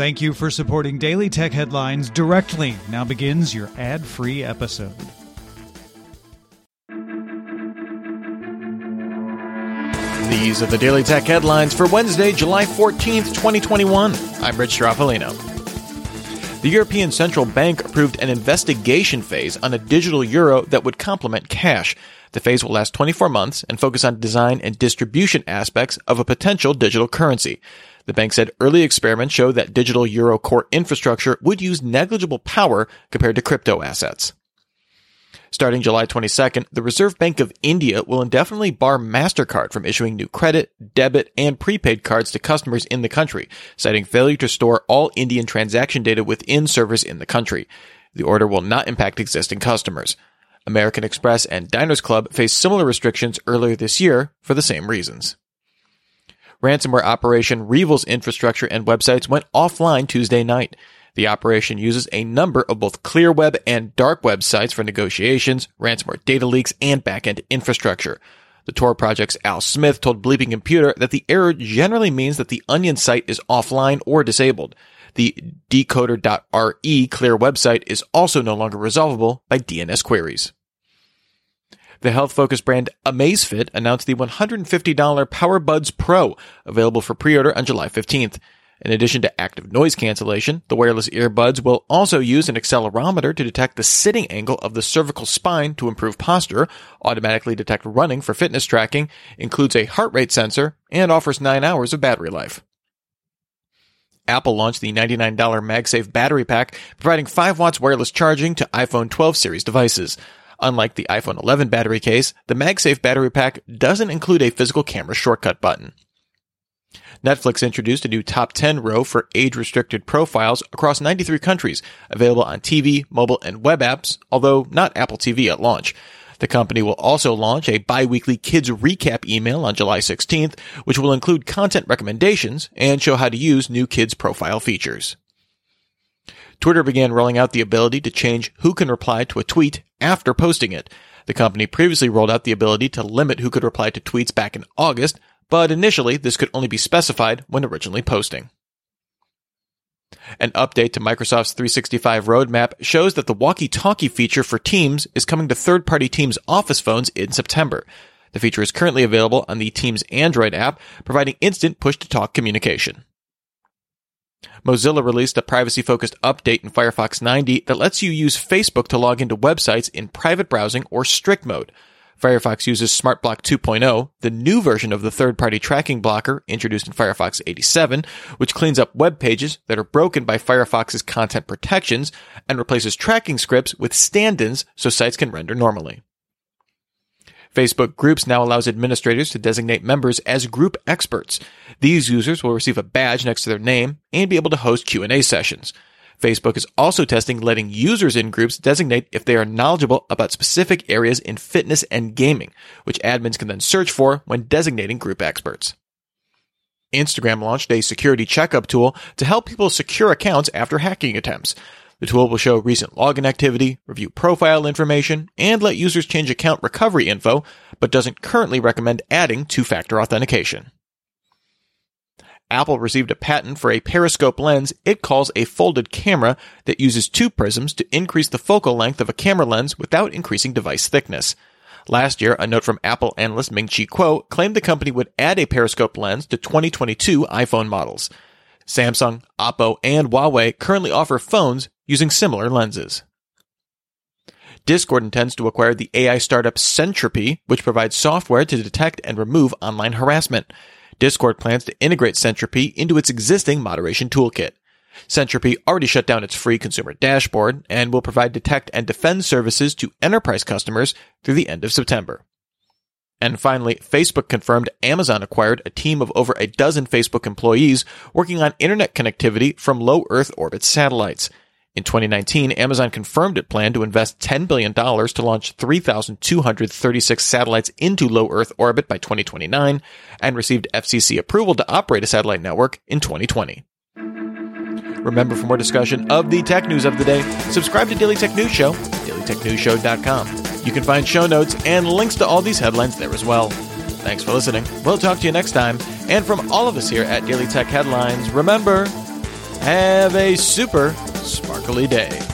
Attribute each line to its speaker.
Speaker 1: Thank you for supporting Daily Tech Headlines directly. Now begins your ad free episode.
Speaker 2: These are the Daily Tech headlines for Wednesday, July 14th, 2021. I'm Rich Stroffolino. The European Central Bank approved an investigation phase on a digital euro that would complement cash. The phase will last 24 months and focus on design and distribution aspects of a potential digital currency. The bank said early experiments show that digital euro core infrastructure would use negligible power compared to crypto assets. Starting July 22nd, the Reserve Bank of India will indefinitely bar MasterCard from issuing new credit, debit, and prepaid cards to customers in the country, citing failure to store all Indian transaction data within servers in the country. The order will not impact existing customers. American Express and Diners Club faced similar restrictions earlier this year for the same reasons. Ransomware operation REvil's infrastructure and websites went offline Tuesday night. The operation uses a number of both clear web and dark web sites for negotiations, ransomware data leaks, and backend infrastructure. The Tor project's Al Smith told Bleeping Computer that the error generally means that the Onion site is offline or disabled. The decoder.re clear website is also no longer resolvable by DNS queries. The health focused brand Amazfit announced the $150 PowerBuds Pro, available for pre order on July 15th. In addition to active noise cancellation, the wireless earbuds will also use an accelerometer to detect the sitting angle of the cervical spine to improve posture, automatically detect running for fitness tracking, includes a heart rate sensor, and offers 9 hours of battery life. Apple launched the $99 MagSafe battery pack, providing 5 watts wireless charging to iPhone 12 series devices. Unlike the iPhone 11 battery case, the MagSafe battery pack doesn't include a physical camera shortcut button. Netflix introduced a new top 10 row for age restricted profiles across 93 countries, available on TV, mobile, and web apps, although not Apple TV at launch. The company will also launch a bi-weekly kids recap email on July 16th, which will include content recommendations and show how to use new kids profile features. Twitter began rolling out the ability to change who can reply to a tweet after posting it. The company previously rolled out the ability to limit who could reply to tweets back in August, but initially this could only be specified when originally posting. An update to Microsoft's 365 roadmap shows that the walkie-talkie feature for Teams is coming to third-party Teams Office phones in September. The feature is currently available on the Teams Android app, providing instant push-to-talk communication. Mozilla released a privacy-focused update in Firefox 90 that lets you use Facebook to log into websites in private browsing or strict mode. Firefox uses SmartBlock 2.0, the new version of the third-party tracking blocker introduced in Firefox 87, which cleans up web pages that are broken by Firefox's content protections and replaces tracking scripts with stand-ins so sites can render normally. Facebook Groups now allows administrators to designate members as group experts. These users will receive a badge next to their name and be able to host Q&A sessions. Facebook is also testing letting users in groups designate if they are knowledgeable about specific areas in fitness and gaming, which admins can then search for when designating group experts. Instagram launched a security checkup tool to help people secure accounts after hacking attempts. The tool will show recent login activity, review profile information, and let users change account recovery info, but doesn't currently recommend adding two-factor authentication. Apple received a patent for a periscope lens it calls a folded camera that uses two prisms to increase the focal length of a camera lens without increasing device thickness. Last year, a note from Apple analyst Ming Chi Kuo claimed the company would add a periscope lens to 2022 iPhone models. Samsung, Oppo, and Huawei currently offer phones using similar lenses. Discord intends to acquire the AI startup Sentropy, which provides software to detect and remove online harassment. Discord plans to integrate Sentropy into its existing moderation toolkit. Sentropy already shut down its free consumer dashboard and will provide detect and defend services to enterprise customers through the end of September. And finally, Facebook confirmed Amazon acquired a team of over a dozen Facebook employees working on internet connectivity from low Earth orbit satellites. In 2019, Amazon confirmed it planned to invest $10 billion to launch 3,236 satellites into low Earth orbit by 2029 and received FCC approval to operate a satellite network in 2020. Remember, for more discussion of the tech news of the day, subscribe to Daily Tech News Show dailytechnewsshow.com. You can find show notes and links to all these headlines there as well. Thanks for listening. We'll talk to you next time. And from all of us here at Daily Tech Headlines, remember, Have a super sparkly day.